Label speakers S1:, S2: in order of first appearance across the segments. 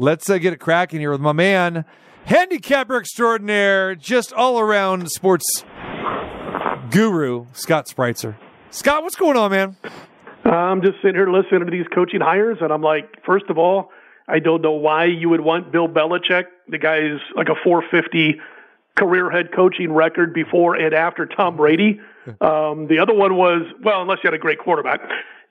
S1: let's uh, get it cracking here with my man, handicapper extraordinaire, just all around sports guru, Scott Spreitzer. Scott, what's going on, man?
S2: I'm just sitting here listening to these coaching hires, and I'm like, first of all, I don't know why you would want Bill Belichick. The guy's like a 450 career head coaching record before and after Tom Brady. Um, the other one was, well, unless you had a great quarterback.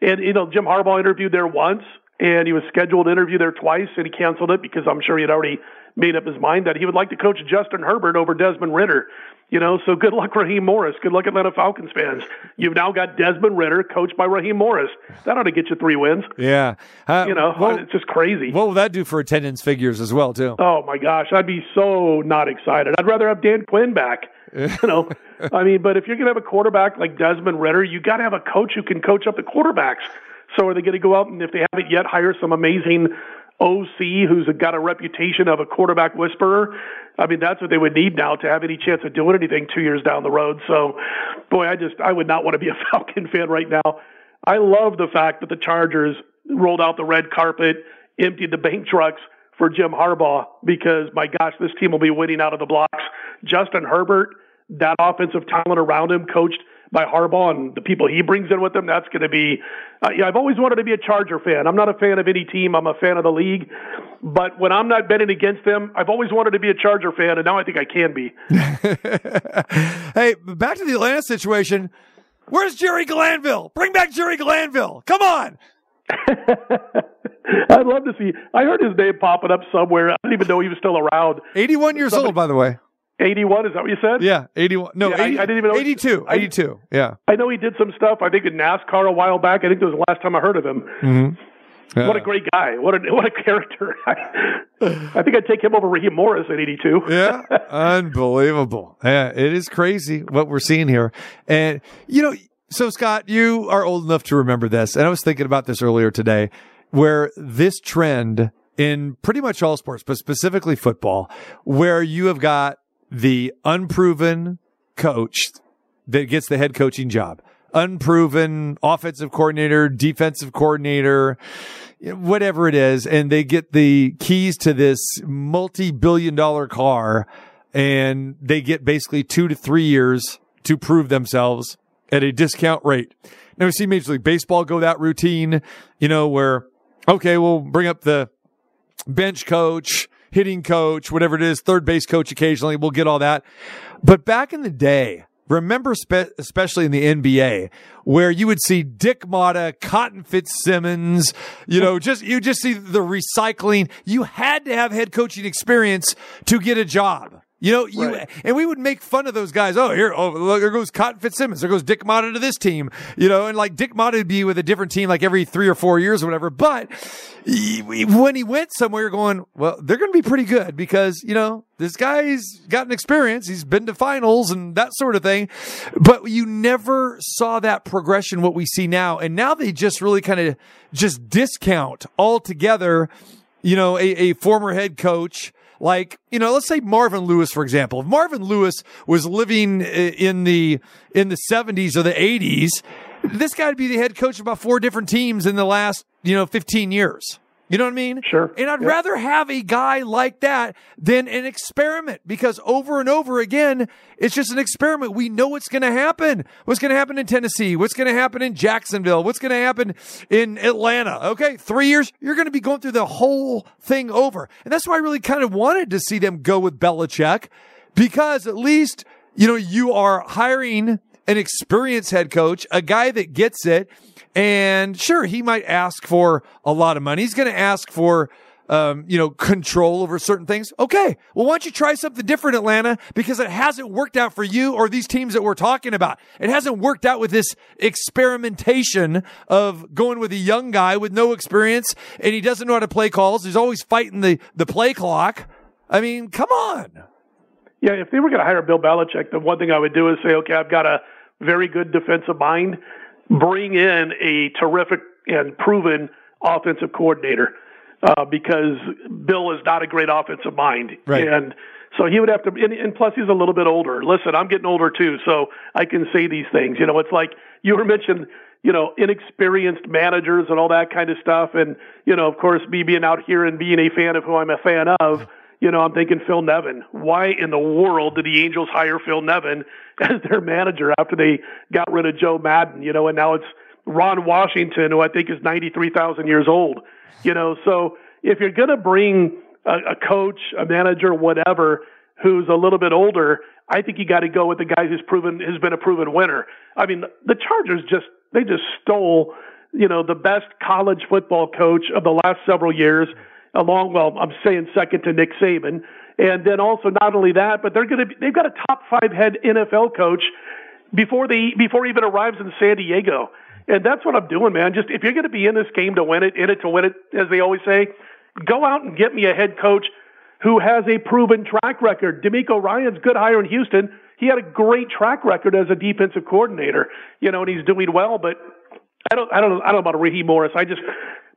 S2: And, you know, Jim Harbaugh interviewed there once, and he was scheduled to interview there twice, and he canceled it because I'm sure he had already made up his mind that he would like to coach Justin Herbert over Desmond Ridder. You know, so good luck, Raheem Morris. Good luck, Atlanta Falcons fans. You've now got Desmond Ridder coached by Raheem Morris. That ought to get you three wins.
S1: Yeah.
S2: Uh, you know, well, it's just crazy.
S1: What will that do for attendance figures as well, too?
S2: Oh my gosh, I'd be so not excited. I'd rather have Dan Quinn back. you know, I mean, but if you're going to have a quarterback like Desmond Ridder, you got to have a coach who can coach up the quarterbacks. So are they going to go out and if they haven't yet hire some amazing OC who's got a reputation of a quarterback whisperer. I mean, that's what they would need now to have any chance of doing anything two years down the road. So, boy, I just, I would not want to be a Falcon fan right now. I love the fact that the Chargers rolled out the red carpet, emptied the bank trucks for Jim Harbaugh because, my gosh, this team will be winning out of the blocks. Justin Herbert, that offensive talent around him, coached by Harbaugh and the people he brings in with him, that's going to be. Uh, yeah, I've always wanted to be a Charger fan. I'm not a fan of any team. I'm a fan of the league. But when I'm not betting against them, I've always wanted to be a Charger fan, and now I think I can be.
S1: hey, back to the Atlanta situation. Where's Jerry Glanville? Bring back Jerry Glanville. Come on.
S2: I'd love to see. I heard his name popping up somewhere. I didn't even know he was still around.
S1: 81 years Somebody, old, by the way.
S2: 81, is that what you said?
S1: Yeah, 81. No, yeah, 80, I, I, didn't even know. 82. I, 82. Yeah.
S2: I know he did some stuff, I think, in NASCAR a while back. I think that was the last time I heard of him.
S1: Mm-hmm.
S2: Yeah. What a great guy. What a, what a character. I think I'd take him over Raheem Morris at 82.
S1: yeah. Unbelievable. Yeah, it is crazy what we're seeing here. And, you know, so Scott, you are old enough to remember this. And I was thinking about this earlier today where this trend in pretty much all sports, but specifically football, where you have got the unproven coach that gets the head coaching job. Unproven offensive coordinator, defensive coordinator, whatever it is. And they get the keys to this multi billion dollar car and they get basically two to three years to prove themselves at a discount rate. Now we see Major League Baseball go that routine, you know, where, okay, we'll bring up the bench coach hitting coach, whatever it is, third base coach occasionally. We'll get all that. But back in the day, remember, spe- especially in the NBA, where you would see Dick Motta, Cotton Fitzsimmons, you know, just, you just see the recycling. You had to have head coaching experience to get a job. You know, you right. and we would make fun of those guys. Oh, here, oh, look, there goes Cotton Fitzsimmons. There goes Dick Motta to this team. You know, and like Dick Motta would be with a different team like every three or four years or whatever. But he, when he went somewhere, going, well, they're going to be pretty good because you know this guy's got an experience. He's been to finals and that sort of thing. But you never saw that progression. What we see now, and now they just really kind of just discount altogether. You know, a, a former head coach like, you know, let's say Marvin Lewis, for example. If Marvin Lewis was living in the, in the seventies or the eighties, this guy would be the head coach of about four different teams in the last, you know, 15 years. You know what I mean?
S2: Sure.
S1: And I'd yep. rather have a guy like that than an experiment because over and over again, it's just an experiment. We know what's going to happen. What's going to happen in Tennessee? What's going to happen in Jacksonville? What's going to happen in Atlanta? Okay. Three years, you're going to be going through the whole thing over. And that's why I really kind of wanted to see them go with Belichick because at least, you know, you are hiring an experienced head coach, a guy that gets it and sure, he might ask for a lot of money. He's going to ask for, um, you know, control over certain things. Okay. Well, why don't you try something different, Atlanta? Because it hasn't worked out for you or these teams that we're talking about. It hasn't worked out with this experimentation of going with a young guy with no experience and he doesn't know how to play calls. He's always fighting the, the play clock. I mean, come on.
S2: Yeah, if they were going to hire Bill Belichick, the one thing I would do is say, okay, I've got a very good defensive mind bring in a terrific and proven offensive coordinator uh, because Bill is not a great offensive mind.
S1: Right.
S2: And so he would have to, and, and plus he's a little bit older. Listen, I'm getting older too, so I can say these things. You know, it's like you were mentioned you know, inexperienced managers and all that kind of stuff. And, you know, of course, me being out here and being a fan of who I'm a fan of, you know, I'm thinking Phil Nevin. Why in the world did the Angels hire Phil Nevin as their manager after they got rid of Joe Maddon, you know, and now it's Ron Washington, who I think is 93,000 years old, you know, so if you're going to bring a, a coach, a manager, whatever, who's a little bit older, I think you got to go with the guy who's proven, has been a proven winner. I mean, the Chargers just, they just stole, you know, the best college football coach of the last several years along, well, I'm saying second to Nick Saban. And then also not only that, but they're going to they've got a top five head NFL coach before they, before he even arrives in San Diego. And that's what I'm doing, man. Just if you're going to be in this game to win it, in it to win it, as they always say, go out and get me a head coach who has a proven track record. DeMeco Ryans good hire in Houston. He had a great track record as a defensive coordinator, you know, and he's doing well. But I don't, I don't, I don't know about Raheem Morris. I just,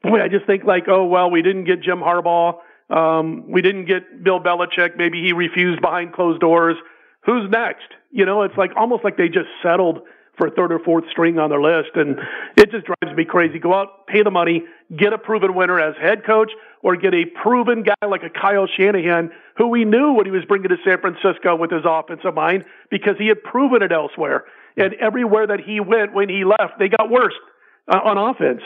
S2: boy, I just think like, oh well, we didn't get Jim Harbaugh. Um, we didn't get Bill Belichick. Maybe he refused behind closed doors. Who's next? You know, it's like almost like they just settled for third or fourth string on their list. And it just drives me crazy. Go out, pay the money, get a proven winner as head coach, or get a proven guy like a Kyle Shanahan, who we knew what he was bringing to San Francisco with his offensive mind because he had proven it elsewhere. And everywhere that he went when he left, they got worse uh, on offense.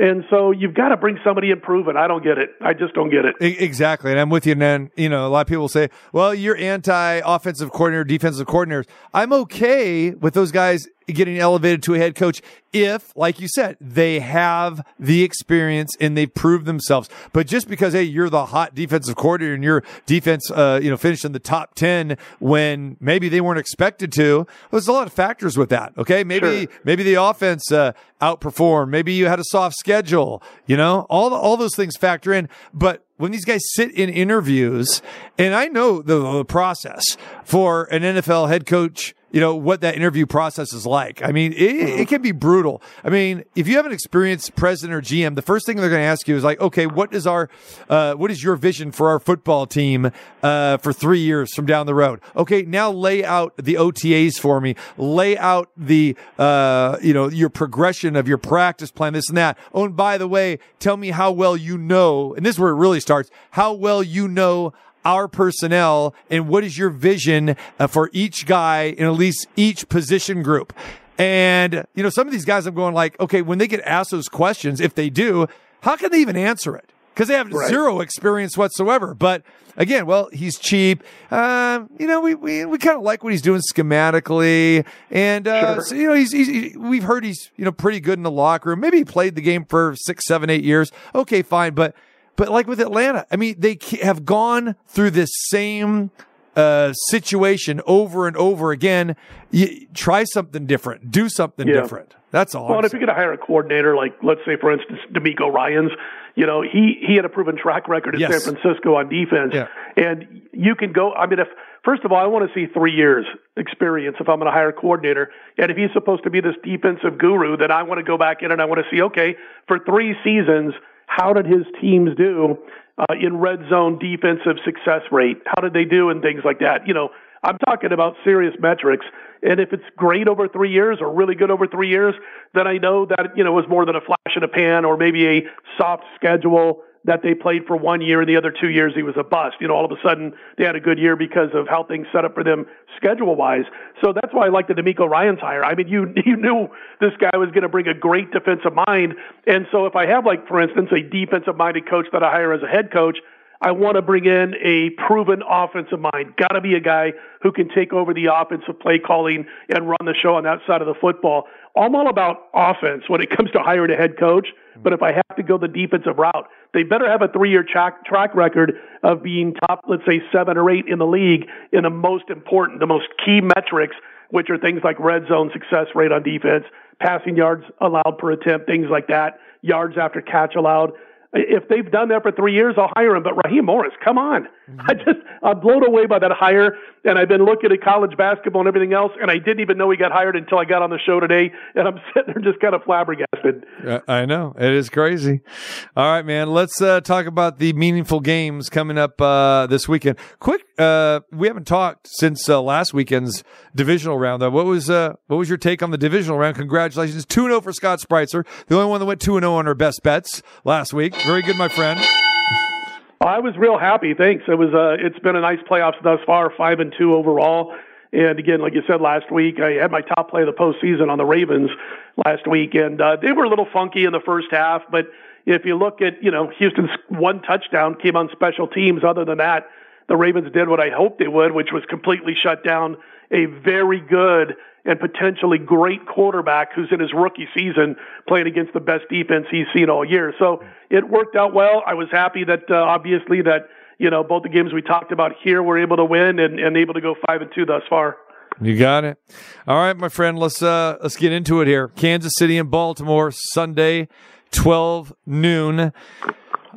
S2: And so you've got to bring somebody and prove it. I don't get it. I just don't get it.
S1: Exactly. And I'm with you. And then, you know, a lot of people say, well, you're anti offensive coordinator, defensive coordinators. I'm okay with those guys getting elevated to a head coach if, like you said, they have the experience and they've proved themselves. But just because, hey, you're the hot defensive coordinator and your defense, uh, you know, finished in the top 10 when maybe they weren't expected to, well, there's a lot of factors with that. Okay. Maybe, sure. maybe the offense, uh, outperformed. Maybe you had a soft schedule, you know, all, all those things factor in. But when these guys sit in interviews, and I know the, the process for an NFL head coach you know, what that interview process is like. I mean, it, it, can be brutal. I mean, if you have an experienced president or GM, the first thing they're going to ask you is like, okay, what is our, uh, what is your vision for our football team, uh, for three years from down the road? Okay. Now lay out the OTAs for me. Lay out the, uh, you know, your progression of your practice plan, this and that. Oh, and by the way, tell me how well you know, and this is where it really starts, how well you know our personnel and what is your vision uh, for each guy in at least each position group? And, you know, some of these guys I'm going like, okay, when they get asked those questions, if they do, how can they even answer it? Because they have right. zero experience whatsoever. But again, well, he's cheap. Uh, you know, we, we, we kind of like what he's doing schematically. And, uh, sure. so, you know, he's, he's, he, we've heard he's, you know, pretty good in the locker room. Maybe he played the game for six, seven, eight years. Okay, fine. But, but like with Atlanta, I mean, they have gone through this same uh, situation over and over again. You, try something different. Do something yeah. different. That's all.
S2: Well, if you're going to hire a coordinator, like let's say, for instance, DeMeco Ryans, you know, he he had a proven track record in yes. San Francisco on defense, yeah. and you can go. I mean, if first of all, I want to see three years experience if I'm going to hire a coordinator, and if he's supposed to be this defensive guru, then I want to go back in and I want to see, okay, for three seasons how did his teams do uh, in red zone defensive success rate? How did they do and things like that? You know, I'm talking about serious metrics. And if it's great over three years or really good over three years, then I know that, you know, it was more than a flash in a pan or maybe a soft schedule that they played for one year and the other two years he was a bust. You know, all of a sudden they had a good year because of how things set up for them schedule wise. So that's why I like the DeMeco Ryans hire. I mean, you you knew this guy was going to bring a great defensive mind, and so if I have like, for instance, a defensive minded coach that I hire as a head coach. I want to bring in a proven offensive mind. Got to be a guy who can take over the offensive play calling and run the show on that side of the football. I'm all about offense when it comes to hiring a head coach, but if I have to go the defensive route, they better have a three-year track, track record of being top, let's say seven or eight in the league in the most important, the most key metrics, which are things like red zone success rate on defense, passing yards allowed per attempt, things like that, yards after catch allowed. If they've done that for three years, I'll hire him. But Raheem Morris, come on. Mm-hmm. I just, I'm blown away by that hire. And I've been looking at college basketball and everything else, and I didn't even know he got hired until I got on the show today. And I'm sitting there just kind of flabbergasted.
S1: I know it is crazy. All right, man. Let's uh, talk about the meaningful games coming up uh, this weekend. Quick, uh, we haven't talked since uh, last weekend's divisional round. Though, what was uh, what was your take on the divisional round? Congratulations, two 0 for Scott Spreitzer, the only one that went two and zero on our best bets last week. Very good, my friend.
S2: I was real happy. Thanks. It was. Uh, it's been a nice playoffs thus far. Five and two overall. And again, like you said last week, I had my top play of the postseason on the Ravens last week, and uh, they were a little funky in the first half. But if you look at, you know, Houston's one touchdown came on special teams. Other than that, the Ravens did what I hoped they would, which was completely shut down a very good and potentially great quarterback who's in his rookie season playing against the best defense he's seen all year. So it worked out well. I was happy that uh, obviously that you know, both the games we talked about here were able to win and, and able to go five and two thus far.
S1: You got it. All right, my friend. Let's uh let's get into it here. Kansas City and Baltimore Sunday, twelve noon.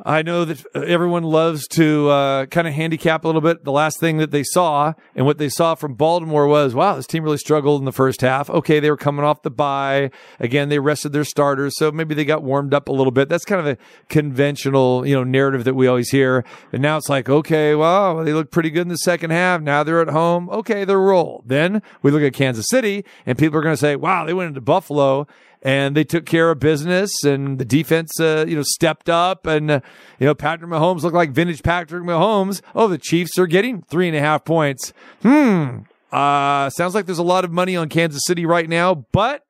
S1: I know that everyone loves to uh, kind of handicap a little bit. The last thing that they saw and what they saw from Baltimore was, wow, this team really struggled in the first half. Okay, they were coming off the bye. Again, they rested their starters, so maybe they got warmed up a little bit. That's kind of a conventional, you know, narrative that we always hear. And now it's like, okay, well, they look pretty good in the second half. Now they're at home. Okay, they're roll. Then we look at Kansas City, and people are going to say, wow, they went into Buffalo and they took care of business and the defense, uh, you know, stepped up and, uh, you know, Patrick Mahomes looked like vintage Patrick Mahomes. Oh, the Chiefs are getting three and a half points. Hmm. Uh, sounds like there's a lot of money on Kansas City right now, but,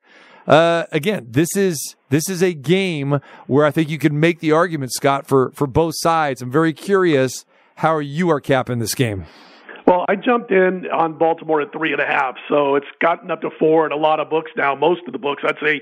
S1: uh, again, this is, this is a game where I think you can make the argument, Scott, for, for both sides. I'm very curious how you are capping this game.
S2: Well, I jumped in on Baltimore at three and a half, so it's gotten up to four in a lot of books now. Most of the books, I'd say,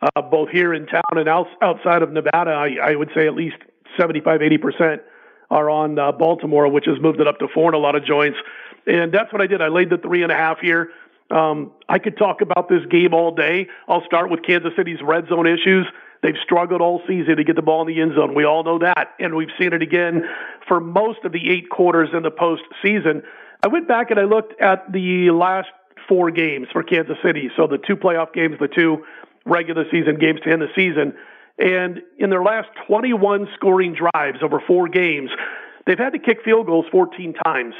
S2: uh, both here in town and outside of Nevada, I, I would say at least 75, 80 percent are on uh, Baltimore, which has moved it up to four in a lot of joints. And that's what I did. I laid the three and a half here. Um, I could talk about this game all day. I'll start with Kansas City's red zone issues. They've struggled all season to get the ball in the end zone. We all know that. And we've seen it again for most of the eight quarters in the postseason. I went back and I looked at the last four games for Kansas City. So the two playoff games, the two regular season games to end the season. And in their last 21 scoring drives over four games, they've had to kick field goals 14 times.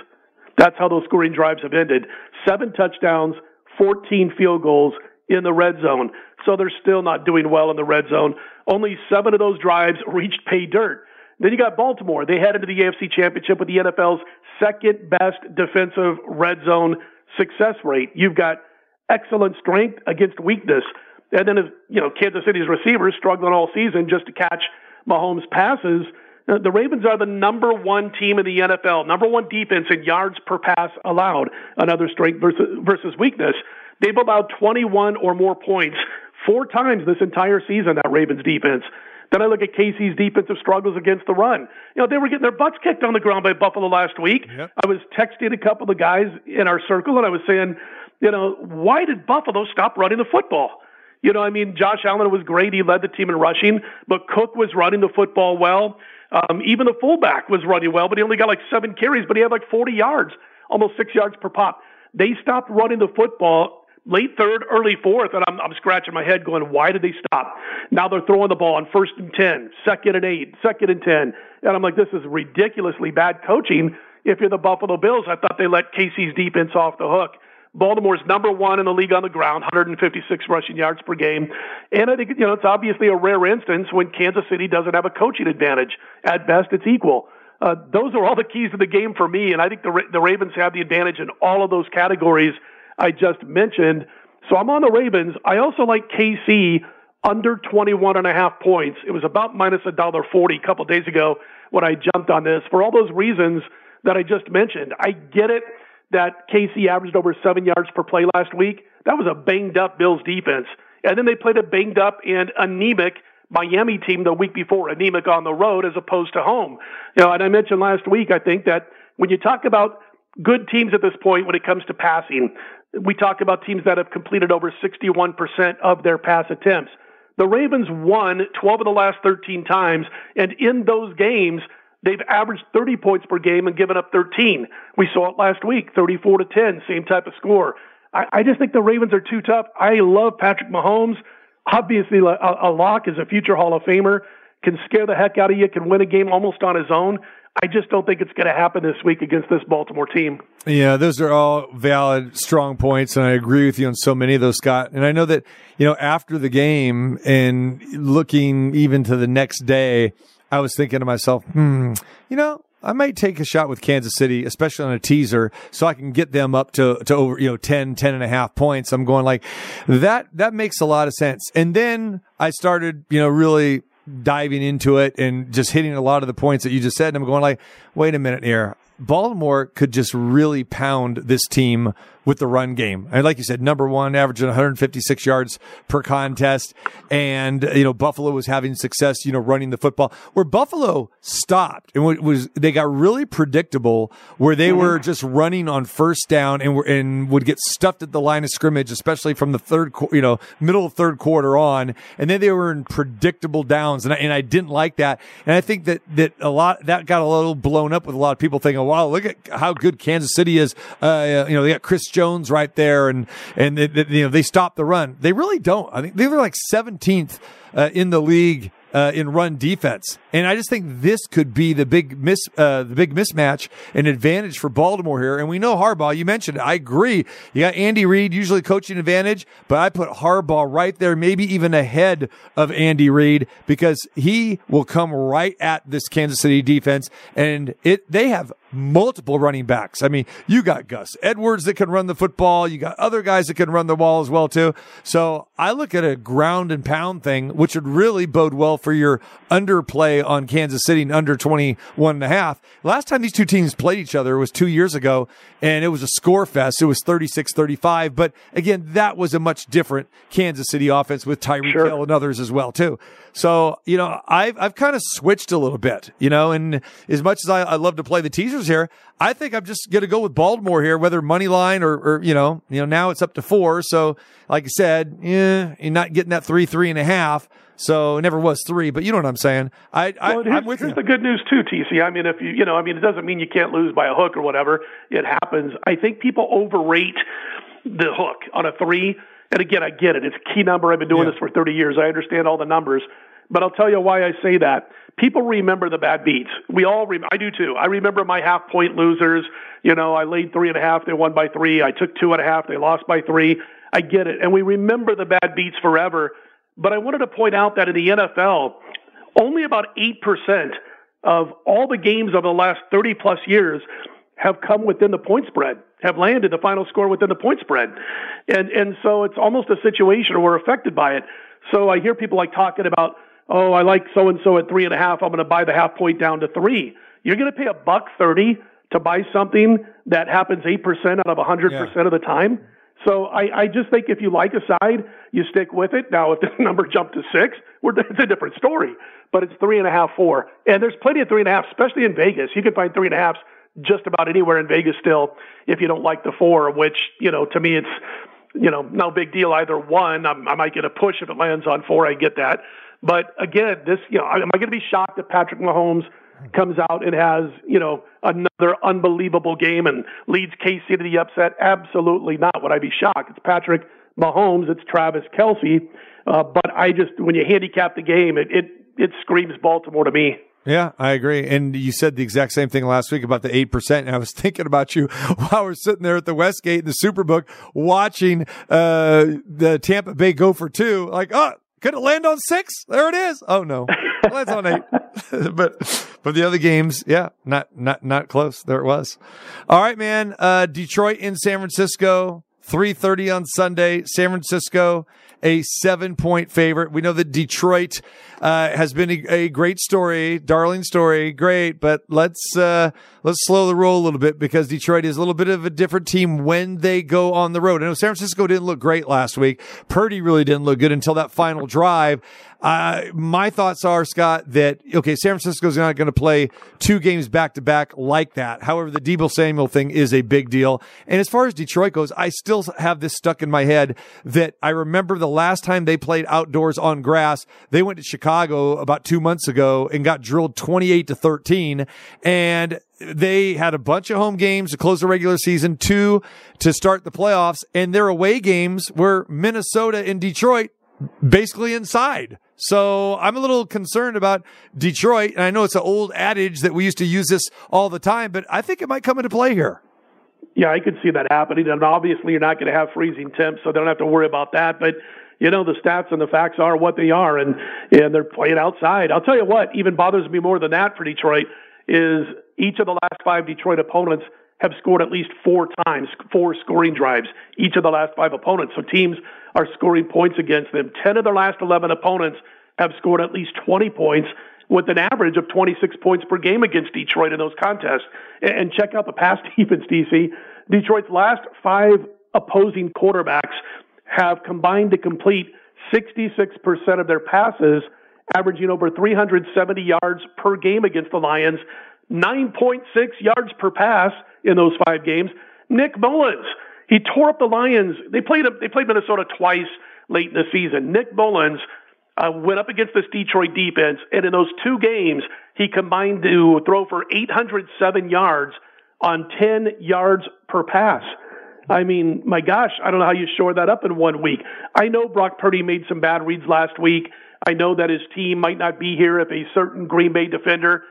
S2: That's how those scoring drives have ended. Seven touchdowns, 14 field goals in the red zone. So they're still not doing well in the red zone. Only seven of those drives reached pay dirt. Then you got Baltimore. They head into the AFC Championship with the NFL's second best defensive red zone success rate. You've got excellent strength against weakness. And then, you know, Kansas City's receivers struggling all season just to catch Mahomes' passes. Uh, the Ravens are the number one team in the NFL, number one defense in yards per pass allowed. Another strength versus, versus weakness. They've allowed 21 or more points four times this entire season, that Ravens defense. Then I look at KC's defensive struggles against the run. You know, they were getting their butts kicked on the ground by Buffalo last week. Yep. I was texting a couple of guys in our circle and I was saying, you know, why did Buffalo stop running the football? You know, I mean, Josh Allen was great. He led the team in rushing, but Cook was running the football well. Um, even the fullback was running well, but he only got like seven carries, but he had like 40 yards, almost six yards per pop. They stopped running the football late third, early fourth, and I'm, I'm scratching my head going, why did they stop? Now they're throwing the ball on first and 10, second and eight, second and 10. And I'm like, this is ridiculously bad coaching. If you're the Buffalo Bills, I thought they let KC's defense off the hook. Baltimore's number one in the league on the ground, 156 rushing yards per game. And I think, you know, it's obviously a rare instance when Kansas City doesn't have a coaching advantage. At best, it's equal. Uh, those are all the keys to the game for me. And I think the, the Ravens have the advantage in all of those categories I just mentioned. So I'm on the Ravens. I also like KC under 21 and a half points. It was about minus a dollar 40 a couple days ago when I jumped on this for all those reasons that I just mentioned. I get it that KC averaged over seven yards per play last week. That was a banged up Bills defense. And then they played a banged up and anemic Miami team the week before, anemic on the road as opposed to home. You know, and I mentioned last week, I think that when you talk about good teams at this point when it comes to passing, we talk about teams that have completed over 61% of their pass attempts. The Ravens won 12 of the last 13 times, and in those games, they've averaged 30 points per game and given up 13. We saw it last week, 34 to 10, same type of score. I, I just think the Ravens are too tough. I love Patrick Mahomes. obviously a, a lock is a future Hall of Famer, can scare the heck out of you, can win a game almost on his own. I just don't think it's going to happen this week against this Baltimore team.
S1: Yeah, those are all valid, strong points, and I agree with you on so many of those, Scott. And I know that, you know, after the game and looking even to the next day, I was thinking to myself, hmm, you know, I might take a shot with Kansas City, especially on a teaser, so I can get them up to, to over, you know, 10, 10 and a half points. I'm going like that, that makes a lot of sense. And then I started, you know, really diving into it and just hitting a lot of the points that you just said. And I'm going like, wait a minute here. Baltimore could just really pound this team with the run game. And like you said, number one, averaging 156 yards per contest. And, you know, Buffalo was having success, you know, running the football where Buffalo stopped and was, they got really predictable where they were mm-hmm. just running on first down and were, and would get stuffed at the line of scrimmage, especially from the third, you know, middle of third quarter on. And then they were in predictable downs. And I, and I didn't like that. And I think that, that a lot, that got a little blown up with a lot of people thinking, wow, look at how good Kansas City is. Uh, you know, they got Chris Jones right there, and and they, they, you know they stop the run. They really don't. I think they were like 17th uh, in the league uh, in run defense. And I just think this could be the big miss, uh, the big mismatch and advantage for Baltimore here. And we know Harbaugh. You mentioned it. I agree. You got Andy Reid, usually coaching advantage, but I put Harbaugh right there, maybe even ahead of Andy Reid because he will come right at this Kansas City defense. And it, they have multiple running backs. I mean, you got Gus Edwards that can run the football. You got other guys that can run the ball as well too. So I look at a ground and pound thing, which would really bode well for your underplay on Kansas City under 21 and a half. Last time these two teams played each other was two years ago and it was a score fest. It was 36-35. But again, that was a much different Kansas City offense with Tyreek sure. Hill and others as well too. So, you know, I've, I've kind of switched a little bit, you know, and as much as I, I love to play the teasers here, I think I'm just going to go with Baltimore here, whether money line or, or, you know, you know, now it's up to four. So like I said, yeah, you're not getting that three, three and a half. So it never was three, but you know what I'm saying. I, I
S2: well,
S1: I'm with
S2: here's
S1: you.
S2: the good news too, TC. I mean, if you, you know, I mean, it doesn't mean you can't lose by a hook or whatever. It happens. I think people overrate the hook on a three. And again, I get it. It's a key number. I've been doing yeah. this for 30 years. I understand all the numbers. But I'll tell you why I say that. People remember the bad beats. We all, rem- I do too. I remember my half point losers. You know, I laid three and a half, they won by three. I took two and a half, they lost by three. I get it. And we remember the bad beats forever. But I wanted to point out that in the NFL, only about 8% of all the games of the last 30 plus years have come within the point spread, have landed the final score within the point spread. And, and so it's almost a situation where we're affected by it. So I hear people like talking about, oh, I like so and so at three and a half. I'm going to buy the half point down to three. You're going to pay a buck 30 to buy something that happens 8% out of a 100% of the time. So I, I just think if you like a side, you stick with it. Now, if the number jumped to six, we're, it's a different story. But it's three and a half, four, and there's plenty of three and a half, especially in Vegas. You can find three and a halfs just about anywhere in Vegas still. If you don't like the four, which you know, to me, it's you know, no big deal either one. I'm, I might get a push if it lands on four. I get that. But again, this, you know, am I going to be shocked if Patrick Mahomes comes out and has, you know, another unbelievable game and leads KC to the upset? Absolutely not. Would I be shocked? It's Patrick Mahomes. It's Travis Kelce. Uh, but I just, when you handicap the game, it, it, it screams Baltimore to me.
S1: Yeah, I agree. And you said the exact same thing last week about the 8%. And I was thinking about you while we're sitting there at the Westgate in the Superbook watching, uh, the Tampa Bay go for two. Like, oh, could it land on six? There it is. Oh no, it lands on eight. but, but the other games, yeah, not, not, not close. There it was. All right, man. Uh, Detroit in San Francisco. 3.30 on Sunday. San Francisco, a seven point favorite. We know that Detroit, uh, has been a, a, great story, darling story, great, but let's, uh, let's slow the roll a little bit because Detroit is a little bit of a different team when they go on the road. I know San Francisco didn't look great last week. Purdy really didn't look good until that final drive. Uh, my thoughts are, Scott, that, okay, San Francisco's not going to play two games back to back like that. However, the Deebo Samuel thing is a big deal. And as far as Detroit goes, I still have this stuck in my head that I remember the last time they played outdoors on grass, they went to Chicago about two months ago and got drilled 28 to 13. And they had a bunch of home games to close the regular season, two to start the playoffs, and their away games were Minnesota and Detroit basically inside. So I'm a little concerned about Detroit. And I know it's an old adage that we used to use this all the time, but I think it might come into play here.
S2: Yeah, I could see that happening. And obviously, you're not going to have freezing temps, so they don't have to worry about that. But you know the stats and the facts are what they are, and and they're playing outside. I'll tell you what even bothers me more than that for Detroit is each of the last five Detroit opponents have scored at least four times, four scoring drives, each of the last five opponents. So teams are scoring points against them. 10 of their last 11 opponents have scored at least 20 points with an average of 26 points per game against Detroit in those contests. And check out the pass defense, TC. Detroit's last five opposing quarterbacks have combined to complete 66% of their passes, averaging over 370 yards per game against the Lions, 9.6 yards per pass in those five games. Nick Mullens, he tore up the Lions. They played they played Minnesota twice late in the season. Nick Mullens uh, went up against this Detroit defense, and in those two games, he combined to throw for 807 yards on 10 yards per pass. I mean, my gosh, I don't know how you shore that up in one week. I know Brock Purdy made some bad reads last week. I know that his team might not be here if a certain Green Bay defender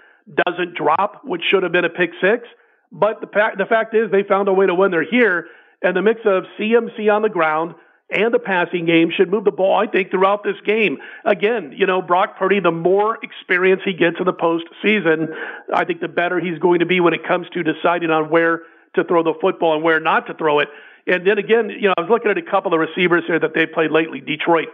S2: doesn't drop, which should have been a pick six. But the, the fact is, they found a way to win. They're here, and the mix of CMC on the ground and the passing game should move the ball, I think, throughout this game. Again, you know, Brock Purdy, the more experience he gets in the postseason, I think the better he's going to be when it comes to deciding on where to throw the football and where not to throw it. And then again, you know, I was looking at a couple of receivers here that they played lately. Detroit,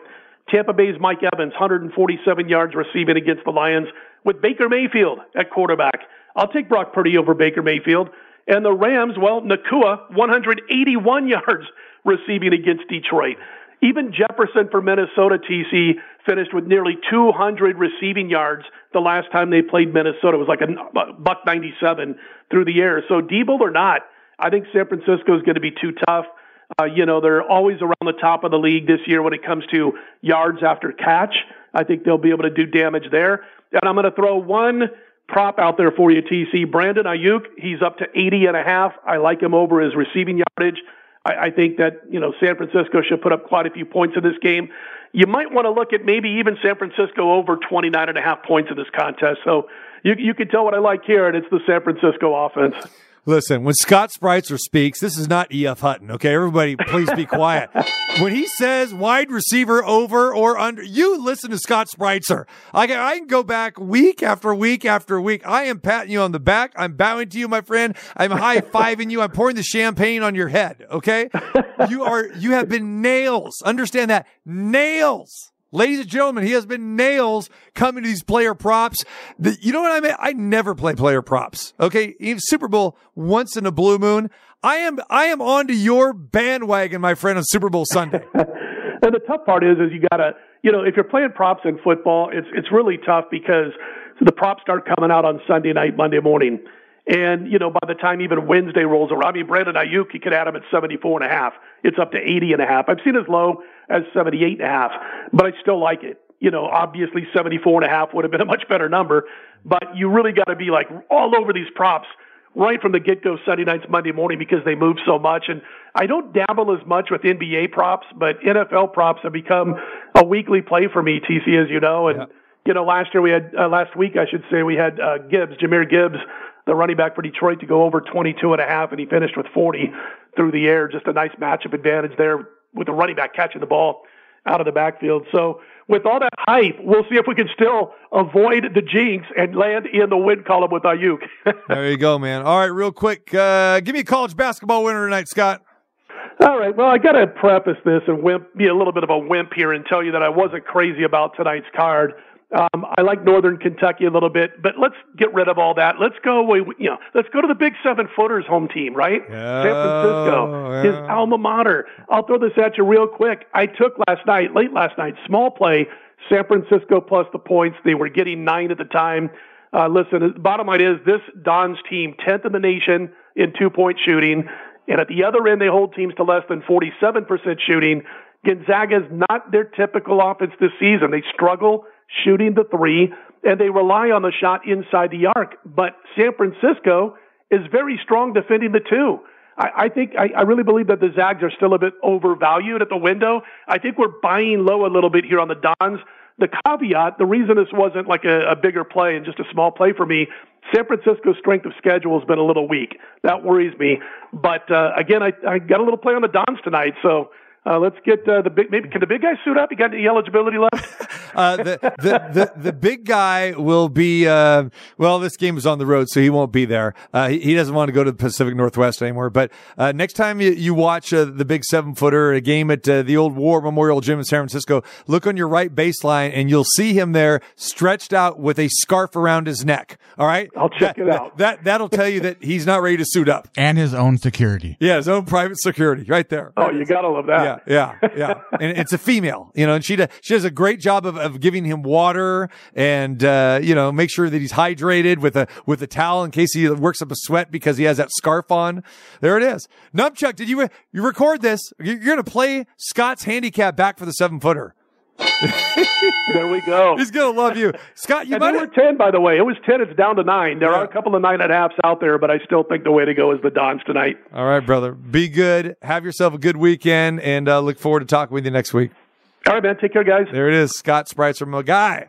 S2: Tampa Bay's Mike Evans, 147 yards receiving against the Lions with Baker Mayfield at quarterback. I'll take Brock Purdy over Baker Mayfield. And the Rams, well, Nacua, 181 yards receiving against Detroit. Even Jefferson for Minnesota TC finished with nearly 200 receiving yards the last time they played Minnesota. It was like a buck 97 through the air. So Deebo or not, I think San Francisco is going to be too tough. Uh, you know, they're always around the top of the league this year when it comes to yards after catch. I think they'll be able to do damage there. And I'm going to throw one prop out there for you, TC. Brandon Aiyuk, he's up to 80 and a half. I like him over his receiving yardage. I, I think that, you know, San Francisco should put up quite a few points in this game. You might want to look at maybe even San Francisco over 29 and a half points in this contest. So you, you can tell what I like here, and it's the San Francisco offense.
S1: Listen, when Scott Spreitzer speaks, this is not E.F. Hutton, okay? Everybody, please be quiet. when he says wide receiver over or under, you listen to Scott Spreitzer. I can, I can go back week after week after week. I am patting you on the back. I'm bowing to you, my friend. I'm high fiving you. I'm pouring the champagne on your head, okay? You are, you have been nails. Understand that. Nails Ladies and gentlemen, he has been nails coming to these player props. The, you know what I mean? I never play player props. Okay. Even Super Bowl once in a blue moon. I am, I am onto your bandwagon, my friend, on Super Bowl Sunday.
S2: and the tough part is, is you gotta, you know, if you're playing props in football, it's, it's really tough because the props start coming out on Sunday night, Monday morning. And, you know, by the time even Wednesday rolls around, I mean, Brandon Aiyuk, you could add him at 74 and a half. It's up to 80 and a half. I've seen as low as 78 and a half, but I still like it. You know, obviously 74 and a half would have been a much better number, but you really got to be like all over these props right from the get go Sunday nights, Monday morning because they move so much. And I don't dabble as much with NBA props, but NFL props have become a weekly play for me, TC, as you know. And, yeah. you know, last year we had, uh, last week, I should say, we had uh, Gibbs, Jahmyr Gibbs, the running back for Detroit, to go over 22 and a half, and he finished with 40 through the air. Just a nice matchup advantage there with the running back catching the ball out of the backfield. So with all that hype, we'll see if we can still avoid the jinx and land in the win column with Aiyuk.
S1: there you go, man. All right, real quick, uh, give me a college basketball winner tonight, Scott.
S2: All right. Well, I got to preface this and wimp, be a little bit of a wimp here and tell you that I wasn't crazy about tonight's card. Um, I like Northern Kentucky a little bit, but let's get rid of all that. Let's go away. You know, let's go to the Big Seven footers home team, right? San Francisco, yeah. his alma mater. I'll throw this at you real quick. I took last night, late last night, small play, San Francisco plus the points. They were getting nine at the time. Uh, listen, bottom line is this Don's team, 10th in the nation in two point shooting. And at the other end, they hold teams to less than 47% shooting. Gonzaga is not their typical offense this season. They struggle shooting the three, and they rely on the shot inside the arc. But San Francisco is very strong defending the two. I, I think I, I really believe that the Zags are still a bit overvalued at the window. I think we're buying low a little bit here on the Dons. The caveat, the reason this wasn't like a, a bigger play and just a small play for me, San Francisco's strength of schedule has been a little weak. That worries me. But uh, again, I, I got a little play on the Dons tonight, so uh, let's get uh, the big. Maybe can the big guy suit up? You got any eligibility left?
S1: uh, the, the, the the big guy will be. Uh, well, this game is on the road, so he won't be there. Uh, he, he, doesn't want to go to the Pacific Northwest anymore. But uh, next time you, you watch the big seven footer, a game at the old War Memorial Gym in San Francisco, look on your right baseline, and you'll see him there stretched out with a scarf around his neck. All right,
S2: I'll check
S1: that,
S2: it out.
S1: That, that that'll tell you that he's not ready to suit up
S3: and his own security.
S1: Yeah, his own private security, right there.
S2: Oh, you gotta love that.
S1: Yeah yeah, yeah, And it's a female, you know, and she does, she does a great job of, of giving him water and, uh, you know, make sure that he's hydrated with a, with a towel in case he works up a sweat because he has that scarf on. There it is. Numpchuck, did you, re- you record this? You're going to play Scott's handicap back for the seven footer.
S2: there we go.
S1: He's gonna love you, Scott. You
S2: and
S1: might
S2: were ten, by the way. It was ten. It's down to nine. There yeah. are a couple of nine and a halfs out there, but I still think the way to go is the Dons tonight.
S1: All right, brother. Be good. Have yourself a good weekend, and uh, look forward to talking with you next week.
S2: All right, man. Take care, guys.
S1: There it is, Scott Spreitzer, my guy.